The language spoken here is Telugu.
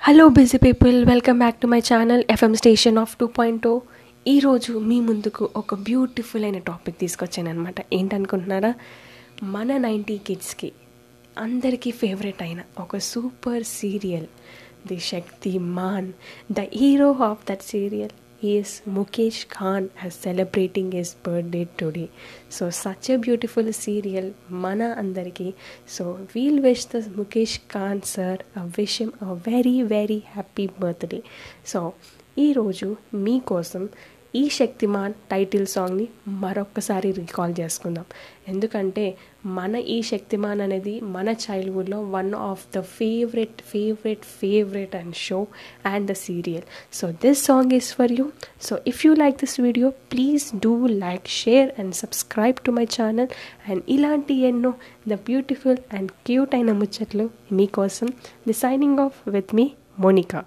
Hello busy people welcome back to my channel FM station of two point two ఈరోజు మీ ముందుకు ఒక బ్యూటిఫుల్ అయిన టాపిక్ తీసుకొచ్చాను అనమాట ఏంటనుకుంటున్నారా? మన నైంటీ కిడ్స్కి అందరికీ ఫేవరెట్ అయిన ఒక super serial the Shaktimaan the hero of that serial is Mukesh Khan as celebrating his birthday today so such a beautiful serial మన అందరికీ so we'll wish the Mukesh Khan sir a wish him a very very happy birthday so ఈరోజు మీకోసం ఈ శక్తిమాన్ టైటిల్ సాంగ్ని మరొక్కసారి రీకాల్ చేసుకుందాం. ఎందుకంటే మన ఈ శక్తిమాన్ అనేది మన చైల్డ్హుడ్లో one of the favourite favourite favourite and show and the serial so this song is for you so if you like this video please do like share and subscribe to my channel and ఇలాంటి ఎన్నో ద బ్యూటిఫుల్ అండ్ క్యూట్ అయిన ముచ్చట్లు మీకోసం. The signing off with me Monica